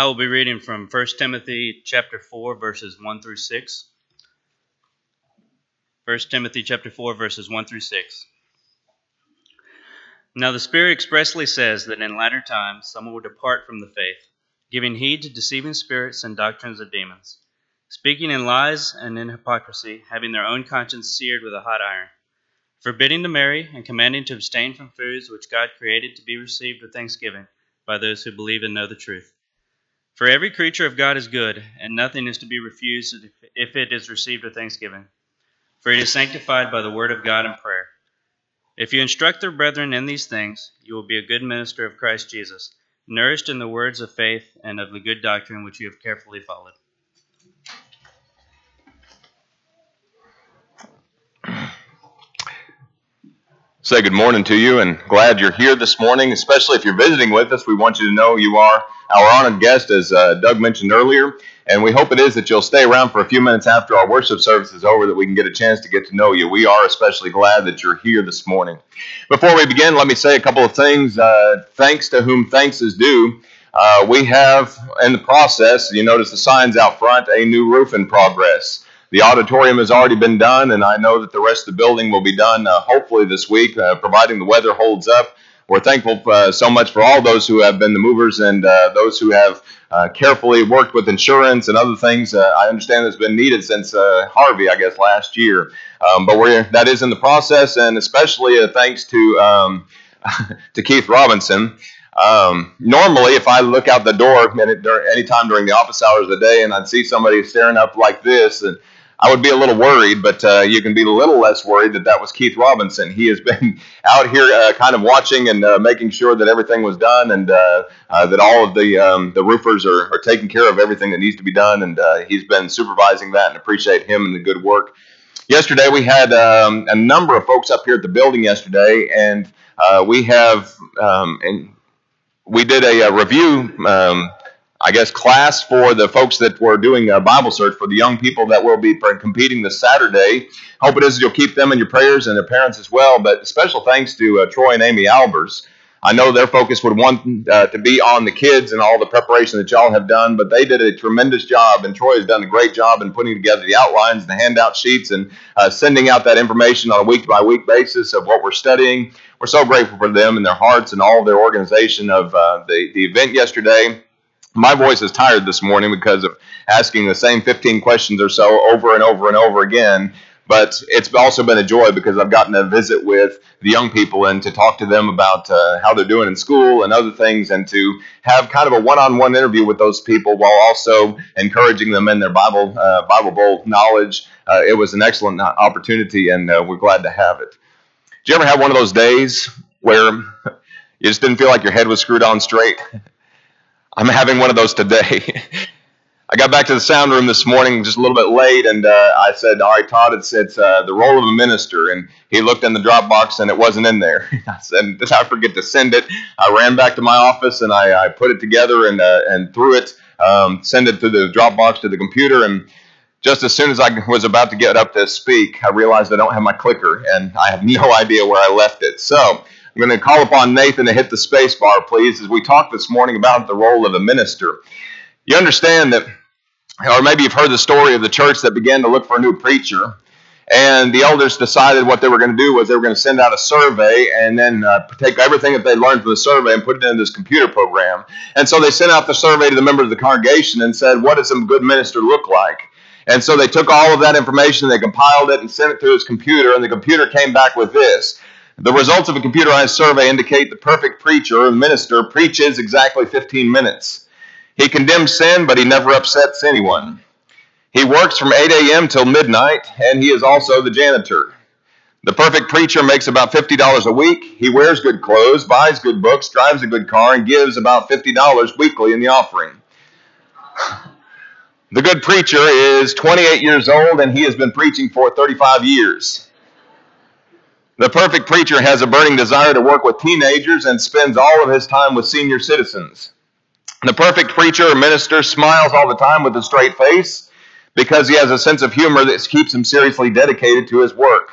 I will be reading from 1 Timothy chapter 4 verses 1 through 6. 1 Timothy chapter 4 verses 1 through 6. Now the Spirit expressly says that in latter times some will depart from the faith, giving heed to deceiving spirits and doctrines of demons, speaking in lies and in hypocrisy, having their own conscience seared with a hot iron, forbidding to marry and commanding to abstain from foods which God created to be received with thanksgiving by those who believe and know the truth. For every creature of God is good, and nothing is to be refused if it is received with thanksgiving. For it is sanctified by the word of God and prayer. If you instruct the brethren in these things, you will be a good minister of Christ Jesus, nourished in the words of faith and of the good doctrine which you have carefully followed. Say good morning to you and glad you're here this morning, especially if you're visiting with us. We want you to know you are our honored guest, as uh, Doug mentioned earlier. And we hope it is that you'll stay around for a few minutes after our worship service is over that we can get a chance to get to know you. We are especially glad that you're here this morning. Before we begin, let me say a couple of things. Uh, thanks to whom thanks is due. Uh, we have in the process, you notice the signs out front, a new roof in progress. The auditorium has already been done, and I know that the rest of the building will be done uh, hopefully this week, uh, providing the weather holds up. We're thankful uh, so much for all those who have been the movers and uh, those who have uh, carefully worked with insurance and other things. Uh, I understand that's been needed since Harvey, I guess, last year. Um, but we're, that is in the process, and especially thanks to um, to Keith Robinson. Um, normally, if I look out the door any time during the office hours of the day and I'd see somebody staring up like this, and I would be a little worried, but uh, you can be a little less worried that that was Keith Robinson. He has been out here uh, kind of watching and uh, making sure that everything was done and uh, uh, that all of the um, the roofers are, are taking care of everything that needs to be done. And uh, he's been supervising that and appreciate him and the good work. Yesterday, we had um, a number of folks up here at the building yesterday, and we have um, and we did a, a review um, I guess, class for the folks that were doing a Bible search for the young people that will be competing this Saturday. Hope it is you'll keep them in your prayers and their parents as well. But special thanks to uh, Troy and Amy Albers. I know their focus would want uh, to be on the kids and all the preparation that y'all have done, but they did a tremendous job, and Troy has done a great job in putting together the outlines, the handout sheets, and uh, sending out that information on a week by week basis of what we're studying. We're so grateful for them and their hearts and all of their organization of uh, the, the event yesterday my voice is tired this morning because of asking the same 15 questions or so over and over and over again. But it's also been a joy because I've gotten to visit with the young people and to talk to them about uh, how they're doing in school and other things, and to have kind of a one-on-one interview with those people while also encouraging them in their Bible uh, Bible Bowl knowledge. Uh, it was an excellent opportunity, and uh, we're glad to have it. Did you ever have one of those days where you just didn't feel like your head was screwed on straight? I'm having one of those today. I got back to the sound room this morning just a little bit late, and uh, I said, "All right, Todd, it's it's uh, the role of a minister." And he looked in the Dropbox, and it wasn't in there. I said, "Did I forget to send it?" I ran back to my office, and I, I put it together and uh, and threw it, um, send it to the Dropbox to the computer, and just as soon as I was about to get up to speak, I realized I don't have my clicker, and I have no idea where I left it. So I'm going to call upon Nathan to hit the space bar, please, as we talk this morning about the role of a minister. You understand that, or maybe you've heard the story of the church that began to look for a new preacher. And the elders decided what they were going to do was they were going to send out a survey and then uh, take everything that they learned from the survey and put it into this computer program. And so they sent out the survey to the members of the congregation and said, What does a good minister look like? And so they took all of that information, they compiled it, and sent it through his computer, and the computer came back with this the results of a computerized survey indicate the perfect preacher or minister preaches exactly 15 minutes. He condemns sin, but he never upsets anyone. He works from 8 a.m. till midnight, and he is also the janitor. The perfect preacher makes about $50 a week. He wears good clothes, buys good books, drives a good car, and gives about $50 weekly in the offering. The good preacher is 28 years old, and he has been preaching for 35 years. The perfect preacher has a burning desire to work with teenagers and spends all of his time with senior citizens. The perfect preacher or minister smiles all the time with a straight face because he has a sense of humor that keeps him seriously dedicated to his work.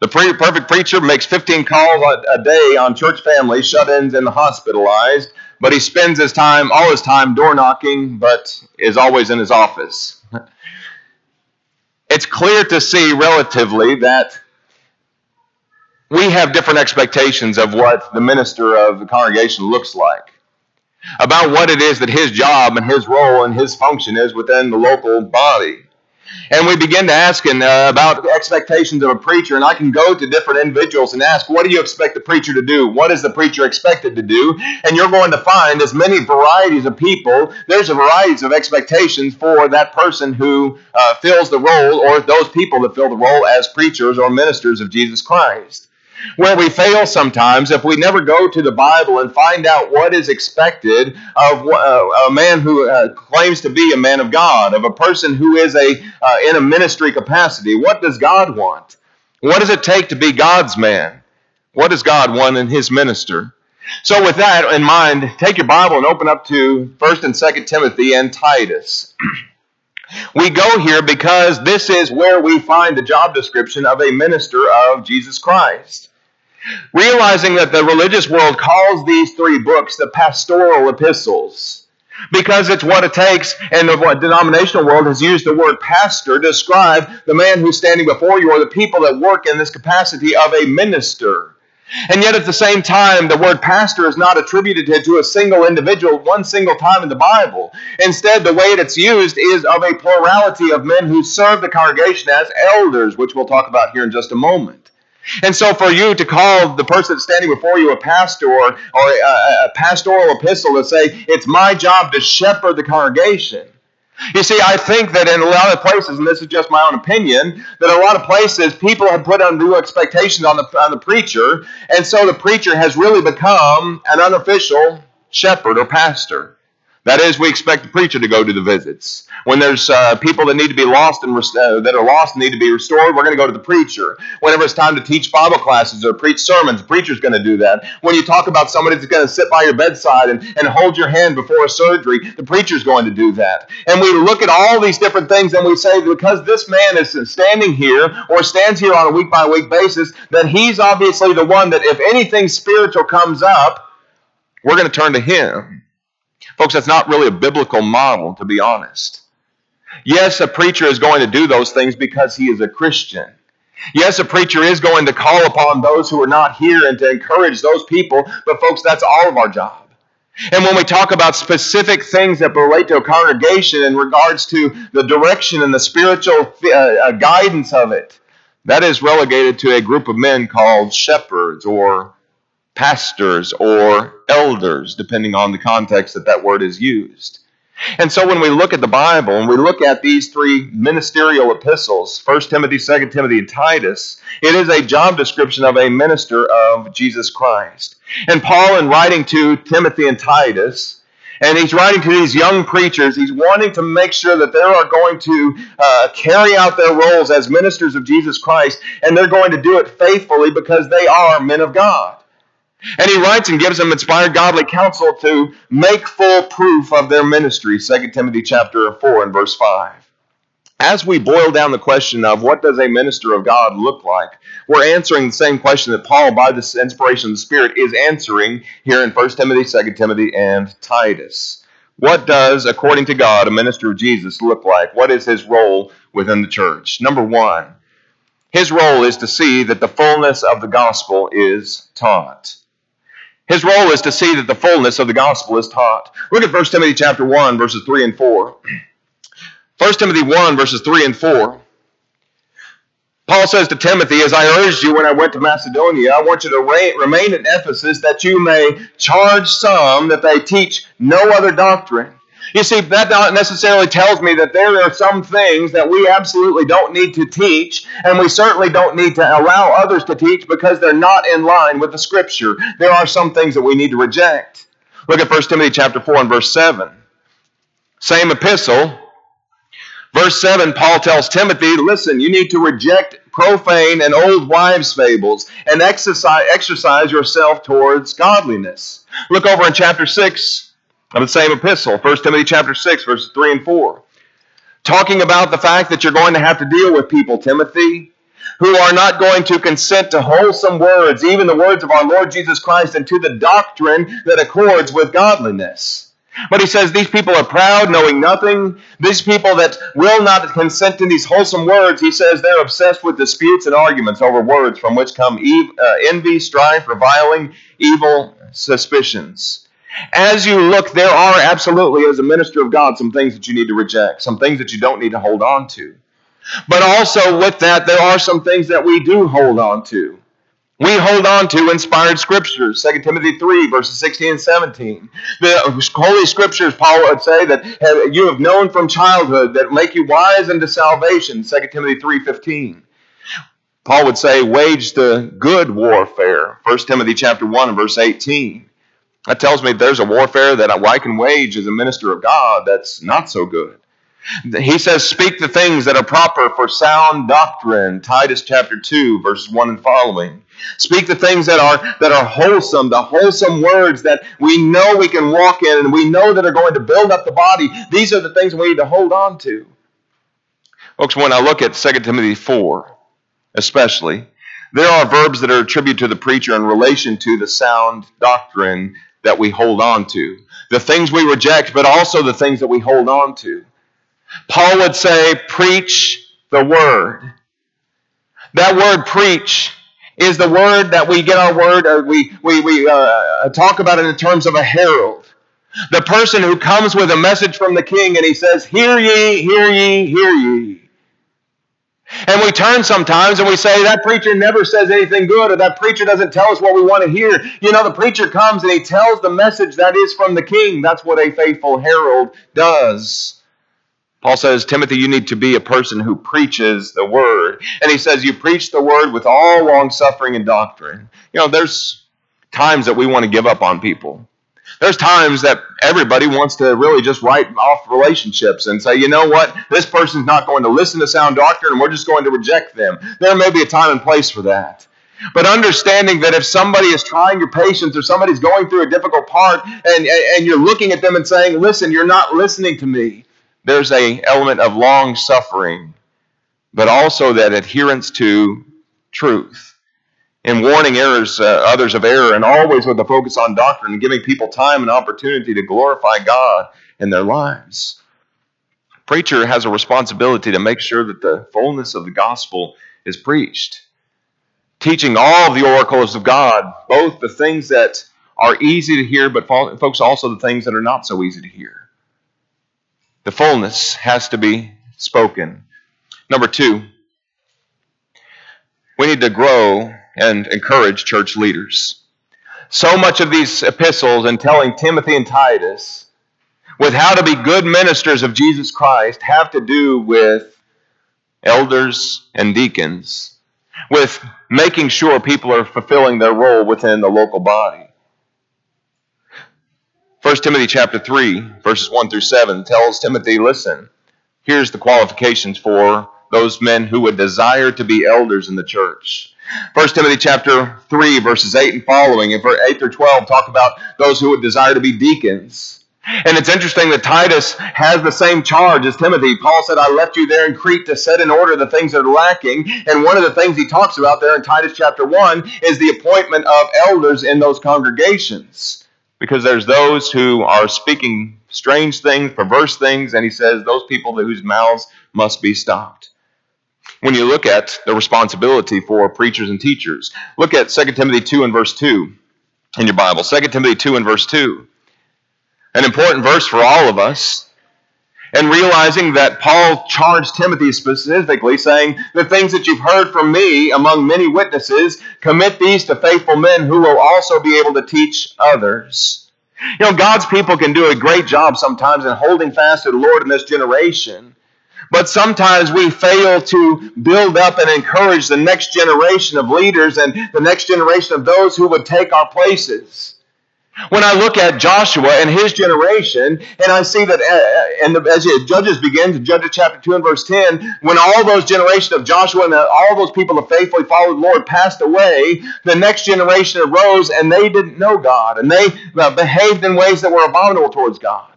The pre- perfect preacher makes 15 calls a day on church families, shut ins, and the hospitalized, but he spends his time, all his time, door knocking, but is always in his office. It's clear to see relatively that we have different expectations of what the minister of the congregation looks like, about what it is that his job and his role and his function is within the local body. And we begin to ask uh, about expectations of a preacher, and I can go to different individuals and ask, what do you expect the preacher to do? What is the preacher expected to do? And you're going to find as many varieties of people, there's a varieties of expectations for that person who uh, fills the role or those people that fill the role as preachers or ministers of Jesus Christ where we fail sometimes if we never go to the Bible and find out what is expected of uh, a man who uh, claims to be a man of God, of a person who is a uh, in a ministry capacity. What does God want? What does it take to be God's man? What does God want in His minister? So, with that in mind, take your Bible and open up to First and Second Timothy and Titus. We go here because this is where we find the job description of a minister of Jesus Christ. Realizing that the religious world calls these three books the pastoral epistles because it's what it takes, and the denominational world has used the word pastor to describe the man who's standing before you or the people that work in this capacity of a minister. And yet, at the same time, the word pastor is not attributed to a single individual one single time in the Bible. Instead, the way it's used is of a plurality of men who serve the congregation as elders, which we'll talk about here in just a moment. And so, for you to call the person standing before you a pastor or, a, pastoral epistle to say, it's my job to shepherd the congregation. You see, I think that in a lot of places, and this is just my own opinion, that a lot of places people have put undue expectations on the, on the preacher, and so the preacher has really become an unofficial shepherd or pastor. That is, we expect the preacher to go to the visits. When there's uh, people that need to be lost and uh, that are lost and need to be restored, we're going to go to the preacher. Whenever it's time to teach Bible classes or preach sermons, the preacher's going to do that. When you talk about somebody that's going to sit by your bedside and, and hold your hand before a surgery, the preacher's going to do that. And we look at all these different things and we say because this man is standing here or stands here on a week by week basis, that he's obviously the one that if anything spiritual comes up, we're going to turn to him. Folks, that's not really a biblical model, to be honest. Yes, a preacher is going to do those things because he is a Christian. Yes, a preacher is going to call upon those who are not here and to encourage those people, but folks, that's all of our job. And when we talk about specific things that relate to a congregation in regards to the direction and the spiritual uh, uh guidance of it, that is relegated to a group of men called shepherds or pastors or elders, depending on the context that that word is used. And so when we look at the Bible and we look at these three ministerial epistles, 1 Timothy, 2 Timothy, and Titus, it is a job description of a minister of Jesus Christ. And Paul, in writing to Timothy and Titus, and he's writing to these young preachers. He's wanting to make sure that they are going to uh, carry out their roles as ministers of Jesus Christ, and they're going to do it faithfully because they are men of God. And he writes and gives them inspired godly counsel to make full proof of their ministry, 2 Timothy chapter 4 and verse 5. As we boil down the question of what does a minister of God look like, we're answering the same question that Paul, by the inspiration of the Spirit, is answering here in 1 Timothy, 2 Timothy, and Titus. What does, according to God, a minister of Jesus look like? What is his role within the church? Number one, his role is to see that the fullness of the gospel is taught. His role is to see that the fullness of the gospel is taught. Look at 1 Timothy chapter 1, verses 3 and 4. 1 Timothy 1, verses 3 and 4. Paul says to Timothy, As I urged you when I went to Macedonia, I want you to remain in Ephesus that you may charge some that they teach no other doctrine you see, that not necessarily tells me that there are some things that we absolutely don't need to teach, and we certainly don't need to allow others to teach because they're not in line with the Scripture. There are some things that we need to reject. Look at 1 Timothy chapter 4 and verse 7. Same epistle. Verse 7, Paul tells Timothy, listen, you need to reject profane and old wives' fables and exercise, exercise yourself towards godliness. Look over in chapter 6, of the same epistle, 1 Timothy chapter 6, verses 3 and 4. Talking about the fact that you're going to have to deal with people, Timothy. who are not going to consent to wholesome words, even the words of our Lord Jesus Christ, and to the doctrine that accords with godliness. But he says these people are proud, knowing nothing. These people that will not consent to these wholesome words, he says they're obsessed with disputes and arguments over words from which come uh, envy, strife, reviling, evil suspicions. As you look, there are absolutely, as a minister of God, some things that you need to reject, some things that you don't need to hold on to. But also with that, there are some things that we do hold on to. We hold on to inspired scriptures, 2 Timothy 3, verses 16 and 17. The Holy Scriptures, Paul would say, that you have known from childhood that make you wise unto salvation, 2 Timothy 3, 15. Paul would say, wage the good warfare, 1 Timothy chapter 1 and verse 18. That tells me there's a warfare that I can wage as a minister of God that's not so good. He says, Speak the things that are proper for sound doctrine. Titus chapter 2, verses 1 and following. Speak the things that are that are wholesome, the wholesome words that we know we can walk in and we know that are going to build up the body. These are the things we need to hold on to. Folks, when I look at 2 Timothy 4, especially, there are verbs that are attributed to the preacher in relation to the sound doctrine that we hold on to. The things we reject, but also the things that we hold on to. Paul would say, preach the word. That word preach is the word that we get our word, or we, we, we uh, talk about it in terms of a herald. The person who comes with a message from the king and he says, Hear ye, hear ye, hear ye. And we turn sometimes and we say, That preacher never says anything good, or that preacher doesn't tell us what we want to hear. You know, the preacher comes and he tells the message that is from the king. That's what a faithful herald does. Paul says, Timothy, you need to be a person who preaches the word. And he says, you preach the word with all long suffering and doctrine. You know, there's times that we want to give up on people. There's times that everybody wants to really just write off relationships and say, you know what, this person's not going to listen to sound doctrine and we're just going to reject them. There may be a time and place for that. But understanding that if somebody is trying your patience or somebody's going through a difficult part and, and you're looking at them and saying, listen, you're not listening to me there's a element of long suffering, but also that adherence to truth. In warning errors, uh, others of error, and always with a focus on doctrine and giving people time and opportunity to glorify God in their lives. Preacher has a responsibility to make sure that the fullness of the gospel is preached. Teaching all the oracles of God, both the things that are easy to hear, but folks, also the things that are not so easy to hear. The fullness has to be spoken. Number two, we need to grow and encourage church leaders. So much of these epistles and telling Timothy and Titus with how to be good ministers of Jesus Christ have to do with elders and deacons, with making sure people are fulfilling their role within the local body. 1 Timothy chapter 3, verses 1 through 7 tells Timothy, listen, here's the qualifications for those men who would desire to be elders in the church. 1 Timothy chapter 3, verses 8 and following, and for 8 through 12 talk about those who would desire to be deacons. And it's interesting that Titus has the same charge as Timothy. Paul said, I left you there in Crete to set in order the things that are lacking. And one of the things he talks about there in Titus chapter 1 is the appointment of elders in those congregations because there's those who are speaking strange things, perverse things, and he says those people whose mouths must be stopped. When you look at the responsibility for preachers and teachers, look at 2 Timothy 2 and verse 2 in your Bible. 2 Timothy 2 and verse 2. An important verse for all of us and realizing that Paul charged Timothy specifically, saying, The things that you've heard from me among many witnesses, commit these to faithful men who will also be able to teach others. You know, God's people can do a great job sometimes in holding fast to the Lord in this generation. But sometimes we fail to build up and encourage the next generation of leaders and the next generation of those who would take our places. When I look at Joshua and his generation, and I see that, uh, and as Judges begins, Judges chapter 2 and verse 10, when all those generation of Joshua and all those people that faithfully followed the Lord passed away, the next generation arose and they didn't know God, and they uh, behaved in ways that were abominable towards God.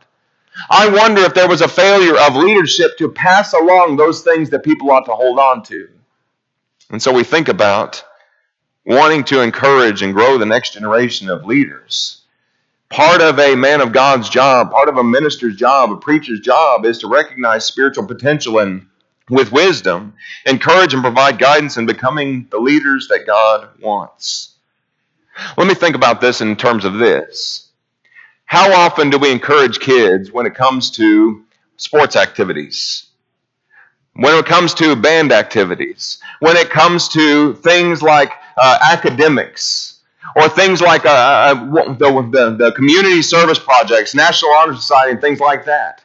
I wonder if there was a failure of leadership to pass along those things that people ought to hold on to. And so we think about wanting to encourage and grow the next generation of leaders. Part of a man of God's job, part of a minister's job, a preacher's job is to recognize spiritual potential and with wisdom, encourage and provide guidance in becoming the leaders that God wants. Let me think about this in terms of this. How often do we encourage kids when it comes to sports activities? When it comes to band activities? When it comes to things like uh, academics? Or things like uh, uh, the, the, the community service projects, National Honor Society, and things like that.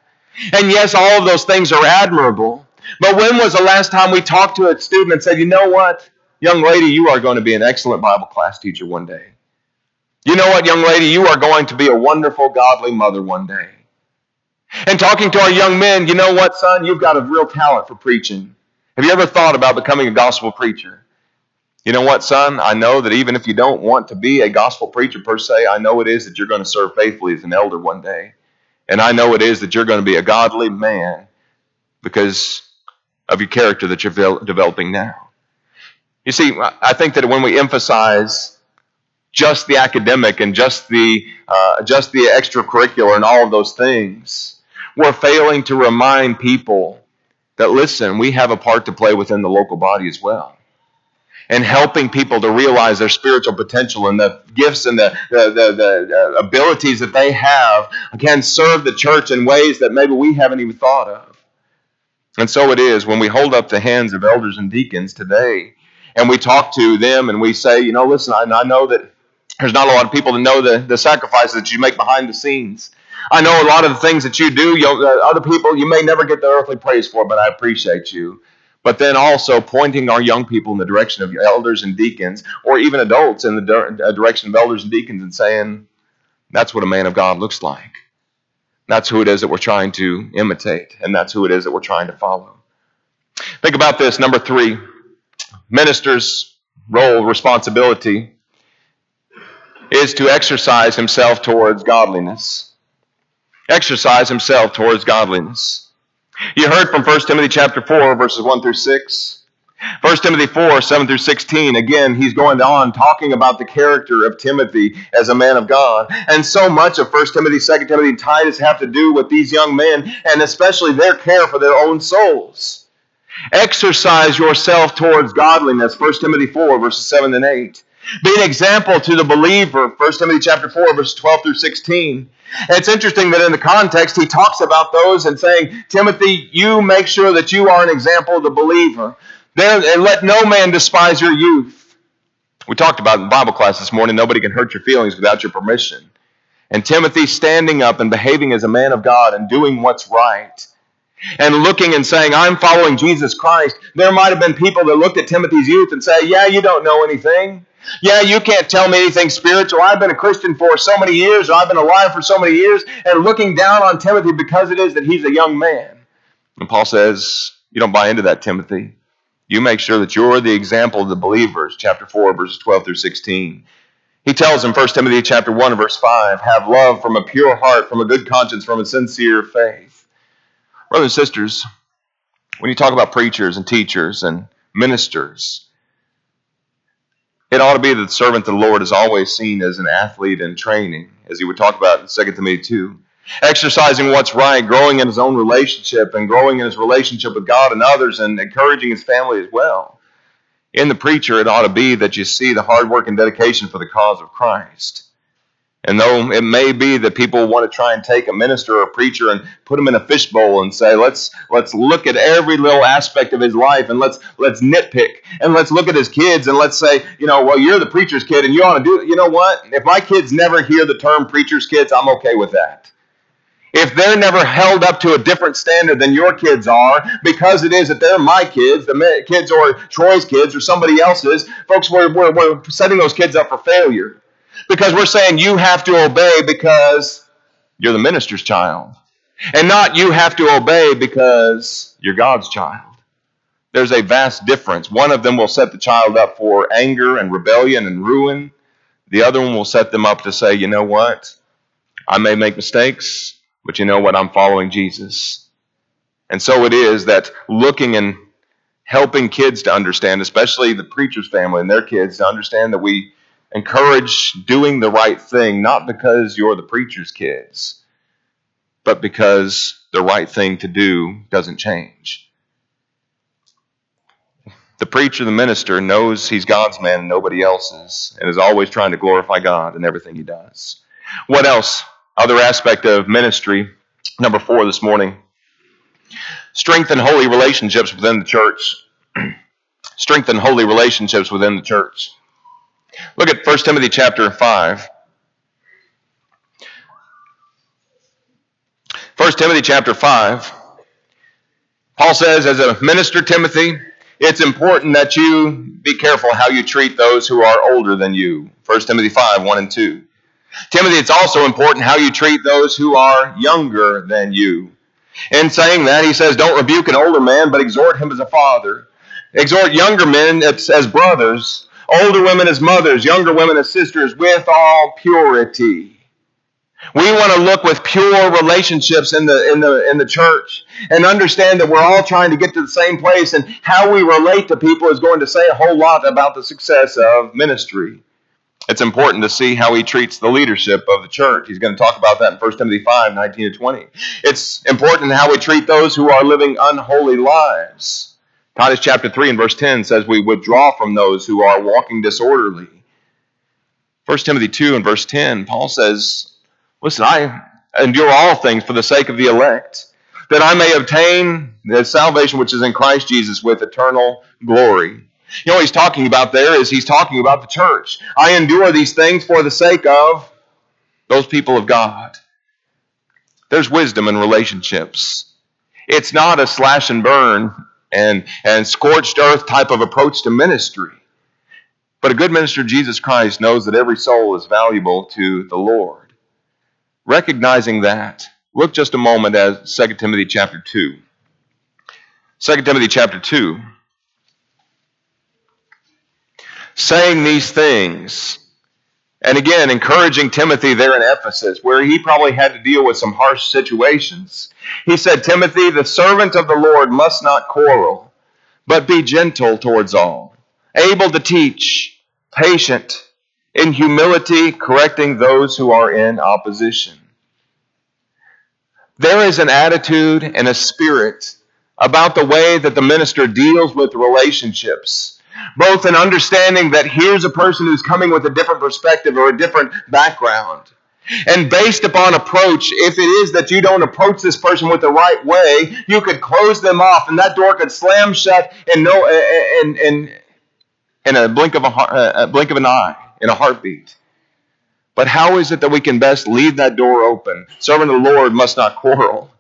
And yes, all of those things are admirable. But when was the last time we talked to a student and said, you know what, young lady, you are going to be an excellent Bible class teacher one day? You know what, young lady, you are going to be a wonderful, godly mother one day. And talking to our young men, you know what, son, you've got a real talent for preaching. Have you ever thought about becoming a gospel preacher? You know what, son? I know that even if you don't want to be a gospel preacher per se, I know it is that you're going to serve faithfully as an elder one day. And I know it is that you're going to be a godly man because of your character that you're developing now. You see, I think that when we emphasize just the academic and just the uh, just the extracurricular and all of those things, we're failing to remind people that listen, we have a part to play within the local body as well. And helping people to realize their spiritual potential and the gifts and the, the, the, the abilities that they have can serve the church in ways that maybe we haven't even thought of. And so it is when we hold up the hands of elders and deacons today and we talk to them and we say, you know, listen, I, I know that there's not a lot of people that know the, the sacrifices that you make behind the scenes. I know a lot of the things that you do, you uh, other people, you may never get the earthly praise for, but I appreciate you. But then also pointing our young people in the direction of elders and deacons, or even adults in the uh, direction of elders and deacons, and saying, that's what a man of God looks like. That's who it is that we're trying to imitate, and that's who it is that we're trying to follow. Think about this. Number three, minister's role, responsibility is to exercise himself towards godliness. Exercise himself towards godliness. You heard from 1 Timothy chapter 4, verses 1 through 6. 1 Timothy 4, 7 through 16, again, he's going on talking about the character of Timothy as a man of God. And so much of 1 Timothy, 2 Timothy, Titus have to do with these young men, and especially their care for their own souls. Exercise yourself towards godliness, 1 Timothy 4, verses 7 and 8. Be an example to the believer, 1 Timothy chapter 4, verses 12 through 16. it's interesting that in the context he talks about those and saying, Timothy, you make sure that you are an example of the believer. There, and let no man despise your youth. We talked about in Bible class this morning, nobody can hurt your feelings without your permission. And Timothy standing up and behaving as a man of God and doing what's right. And looking and saying, I'm following Jesus Christ. There might have been people that looked at Timothy's youth and say, Yeah, you don't know anything. Yeah, you can't tell me anything spiritual. I've been a Christian for so many years, or I've been alive for so many years, and looking down on Timothy because it is that he's a young man. And Paul says, You don't buy into that, Timothy. You make sure that you're the example of the believers, chapter 4, verses 12 through 16. He tells in 1 Timothy chapter 1, verse 5, have love from a pure heart, from a good conscience, from a sincere faith. Brothers and sisters, when you talk about preachers and teachers and ministers, it ought to be that the servant of the Lord is always seen as an athlete in training, as he would talk about in 2 Timothy 2 exercising what's right, growing in his own relationship, and growing in his relationship with God and others, and encouraging his family as well. In the preacher, it ought to be that you see the hard work and dedication for the cause of Christ. And though it may be that people want to try and take a minister or a preacher and put him in a fishbowl and say, let's let's look at every little aspect of his life and let's let's nitpick and let's look at his kids and let's say, you know, well, you're the preacher's kid and you ought to do. You know what? If my kids never hear the term preacher's kids, I'm okay with that if they're never held up to a different standard than your kids are, because it is that they're my kids, the kids or Troy's kids or somebody else's, folks, we're, we're, we're setting those kids up for failure. Because we're saying you have to obey because you're the minister's child. And not you have to obey because you're God's child. There's a vast difference. One of them will set the child up for anger and rebellion and ruin. The other one will set them up to say, you know what? I may make mistakes. But you know what? I'm following Jesus. And so it is that looking and helping kids to understand, especially the preacher's family and their kids, to understand that we encourage doing the right thing, not because you're the preacher's kids, but because the right thing to do doesn't change. The preacher, the minister, knows he's God's man and nobody else's, and is always trying to glorify God in everything he does. What else? Other aspect of ministry, number four this morning. Strengthen holy relationships within the church. Strengthen holy relationships within the church. Look at 1 Timothy chapter 5. 1 Timothy chapter 5. Paul says, as a minister, Timothy, it's important that you be careful how you treat those who are older than you. 1 Timothy 5, 1 and 2. Timothy, it's also important how you treat those who are younger than you. In saying that, he says, Don't rebuke an older man, but exhort him as a father. Exhort younger men as brothers, older women as mothers, younger women as sisters, with all purity. We want to look with pure relationships in the, in, the, in the church and understand that we're all trying to get to the same place, and how we relate to people is going to say a whole lot about the success of ministry. It's important to see how he treats the leadership of the church. He's going to talk about that in 1 Timothy 5 19 to 20. It's important how we treat those who are living unholy lives. Titus chapter 3 and verse 10 says we withdraw from those who are walking disorderly. 1 Timothy 2 and verse 10, Paul says, Listen, I endure all things for the sake of the elect, that I may obtain the salvation which is in Christ Jesus with eternal glory. You know what he's talking about there is he's talking about the church. I endure these things for the sake of those people of God. There's wisdom in relationships. It's not a slash and burn and, and scorched earth type of approach to ministry. But a good minister of Jesus Christ knows that every soul is valuable to the Lord. Recognizing that, look just a moment at 2 Timothy chapter 2. 2 Timothy chapter 2. Saying these things, and again, encouraging Timothy there in Ephesus, where he probably had to deal with some harsh situations. He said, Timothy, the servant of the Lord must not quarrel, but be gentle towards all, able to teach, patient, in humility, correcting those who are in opposition. There is an attitude and a spirit about the way that the minister deals with relationships. Both in understanding that here's a person who's coming with a different perspective or a different background. And based upon approach, if it is that you don't approach this person with the right way, you could close them off and that door could slam shut in, no, in, in, in a, blink of a, a blink of an eye, in a heartbeat. But how is it that we can best leave that door open? Servant of the Lord must not quarrel.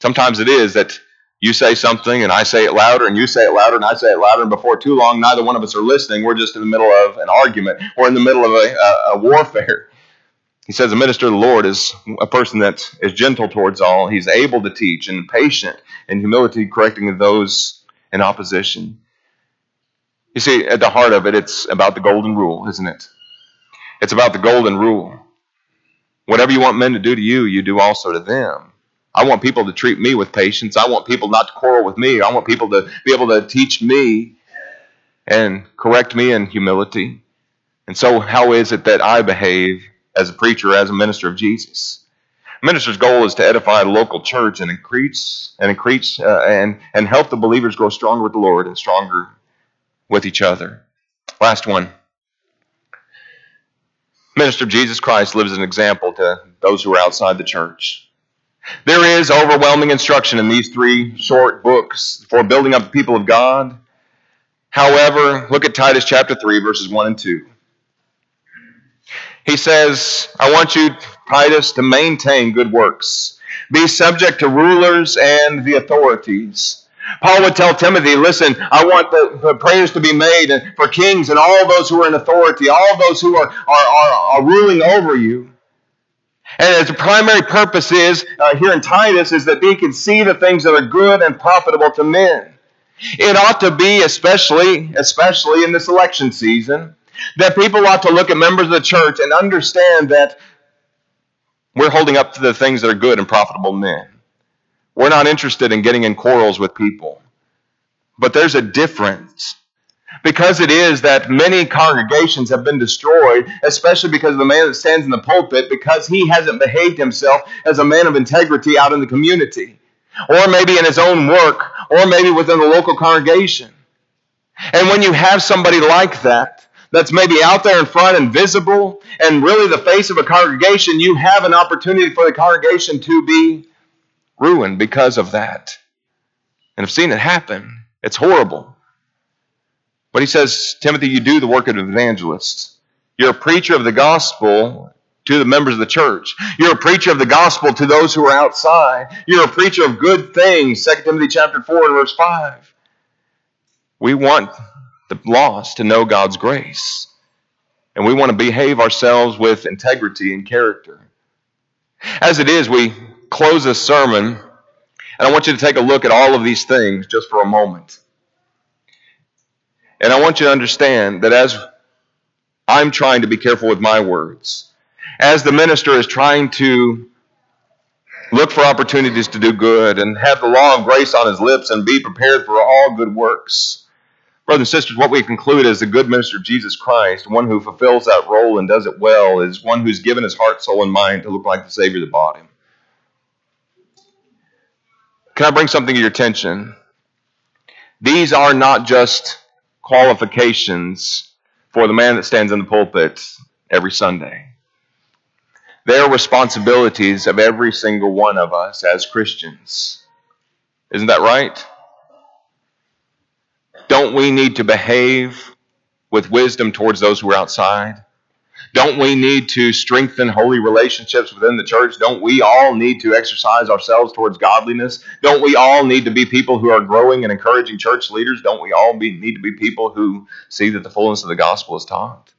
Sometimes it is that you say something and I say it louder, and you say it louder and I say it louder, and before too long, neither one of us are listening. We're just in the middle of an argument We're in the middle of a, a, a warfare. He says, A minister of the Lord is a person that is gentle towards all. He's able to teach and patient in humility, correcting those in opposition. You see, at the heart of it, it's about the golden rule, isn't it? It's about the golden rule. Whatever you want men to do to you, you do also to them. I want people to treat me with patience. I want people not to quarrel with me. I want people to be able to teach me and correct me in humility. And so, how is it that I behave as a preacher, as a minister of Jesus? A minister's goal is to edify the local church and increase and increase uh, and and help the believers grow stronger with the Lord and stronger with each other. Last one minister of Jesus Christ lives as an example to those who are outside the church. There is overwhelming instruction in these three short books for building up the people of God. However, look at Titus chapter 3, verses 1 and 2. He says, I want you, Titus, to maintain good works. Be subject to rulers and the authorities Paul would tell Timothy, listen, I want the, the, prayers to be made for kings and all those who are in authority, all those who are, are, are, are ruling over you. And the primary purpose is uh, here in Titus is that they can see the things that are good and profitable to men. It ought to be, especially, especially in this election season, that people ought to look at members of the church and understand that we're holding up to the things that are good and profitable men. We're not interested in getting in quarrels with people. But there's a difference. Because it is that many congregations have been destroyed, especially because of the man that stands in the pulpit, because he hasn't behaved himself as a man of integrity out in the community, or maybe in his own work, or maybe within the local congregation. And when you have somebody like that, that's maybe out there in front and visible, and really the face of a congregation, you have an opportunity for the congregation to be ruined because of that. And I've seen it happen. It's horrible. But he says, Timothy, you do the work of an evangelist. You're a preacher of the gospel to the members of the church. You're a preacher of the gospel to those who are outside. You're a preacher of good things. 2 Timothy chapter 4 and verse 5. We want the lost to know God's grace. And we want to behave ourselves with integrity and character. As it is, we close this sermon, and I want you to take a look at all of these things just for a moment. And I want you to understand that as I'm trying to be careful with my words, as the minister is trying to look for opportunities to do good and have the law of grace on his lips and be prepared for all good works. Brothers and sisters, what we conclude as a good minister of Jesus Christ, one who fulfills that role and does it well, is one who's given his heart, soul, and mind to look like the Savior that bought him. Can I bring something to your attention? These are not just qualifications for the man that stands in the pulpit every Sunday. They are responsibilities of every single one of us as Christians. Isn't that right? Don't we need to behave with wisdom towards those who are outside? Don't we need to strengthen holy relationships within the church? Don't we all need to exercise ourselves towards godliness? Don't we all need to be people who are growing and encouraging church leaders? Don't we all be, need to be people who see that the fullness of the gospel is taught?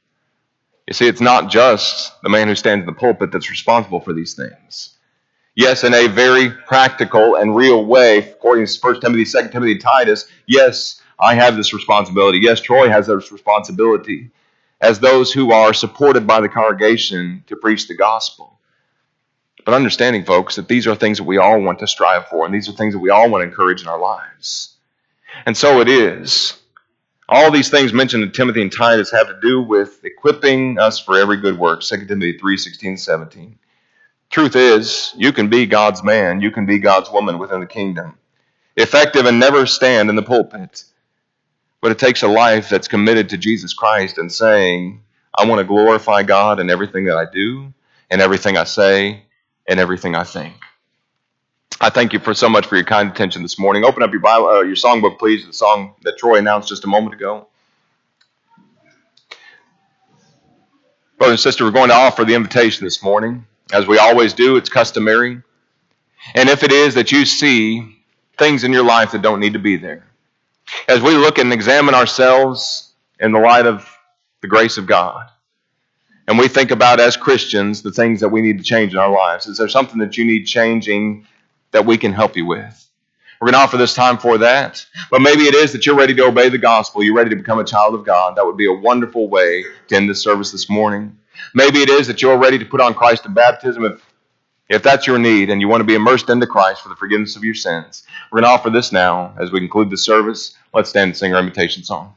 You see, it's not just the man who stands in the pulpit that's responsible for these things. Yes, in a very practical and real way, according to 1 Timothy, 2 Timothy, Titus, yes, I have this responsibility. Yes, Troy has this responsibility as those who are supported by the congregation to preach the gospel. But understanding, folks, that these are things that we all want to strive for, and these are things that we all want to encourage in our lives. And so it is. All these things mentioned in Timothy and Titus have to do with equipping us for every good work. 2 Timothy 3 16, 17. Truth is, you can be God's man, you can be God's woman within the kingdom. Effective and never stand in the pulpit. But it takes a life that's committed to Jesus Christ and saying, I want to glorify God in everything that I do, and everything I say, and everything I think. I thank you for so much for your kind attention this morning. Open up your Bible, uh, your songbook, please. The song that Troy announced just a moment ago. Brother and sister, we're going to offer the invitation this morning. As we always do, it's customary. And if it is that you see things in your life that don't need to be there, as we look and examine ourselves in the light of the grace of God, and we think about as Christians the things that we need to change in our lives, is there something that you need changing that we can help you with? We're going to offer this time for that. But maybe it is that you're ready to obey the gospel. You're ready to become a child of God. That would be a wonderful way to end this service this morning. Maybe it is that you're ready to put on Christ in baptism. If if that's your need and you want to be immersed into Christ for the forgiveness of your sins, we're going to offer this now as we conclude the service. Let's stand and sing our invitation song.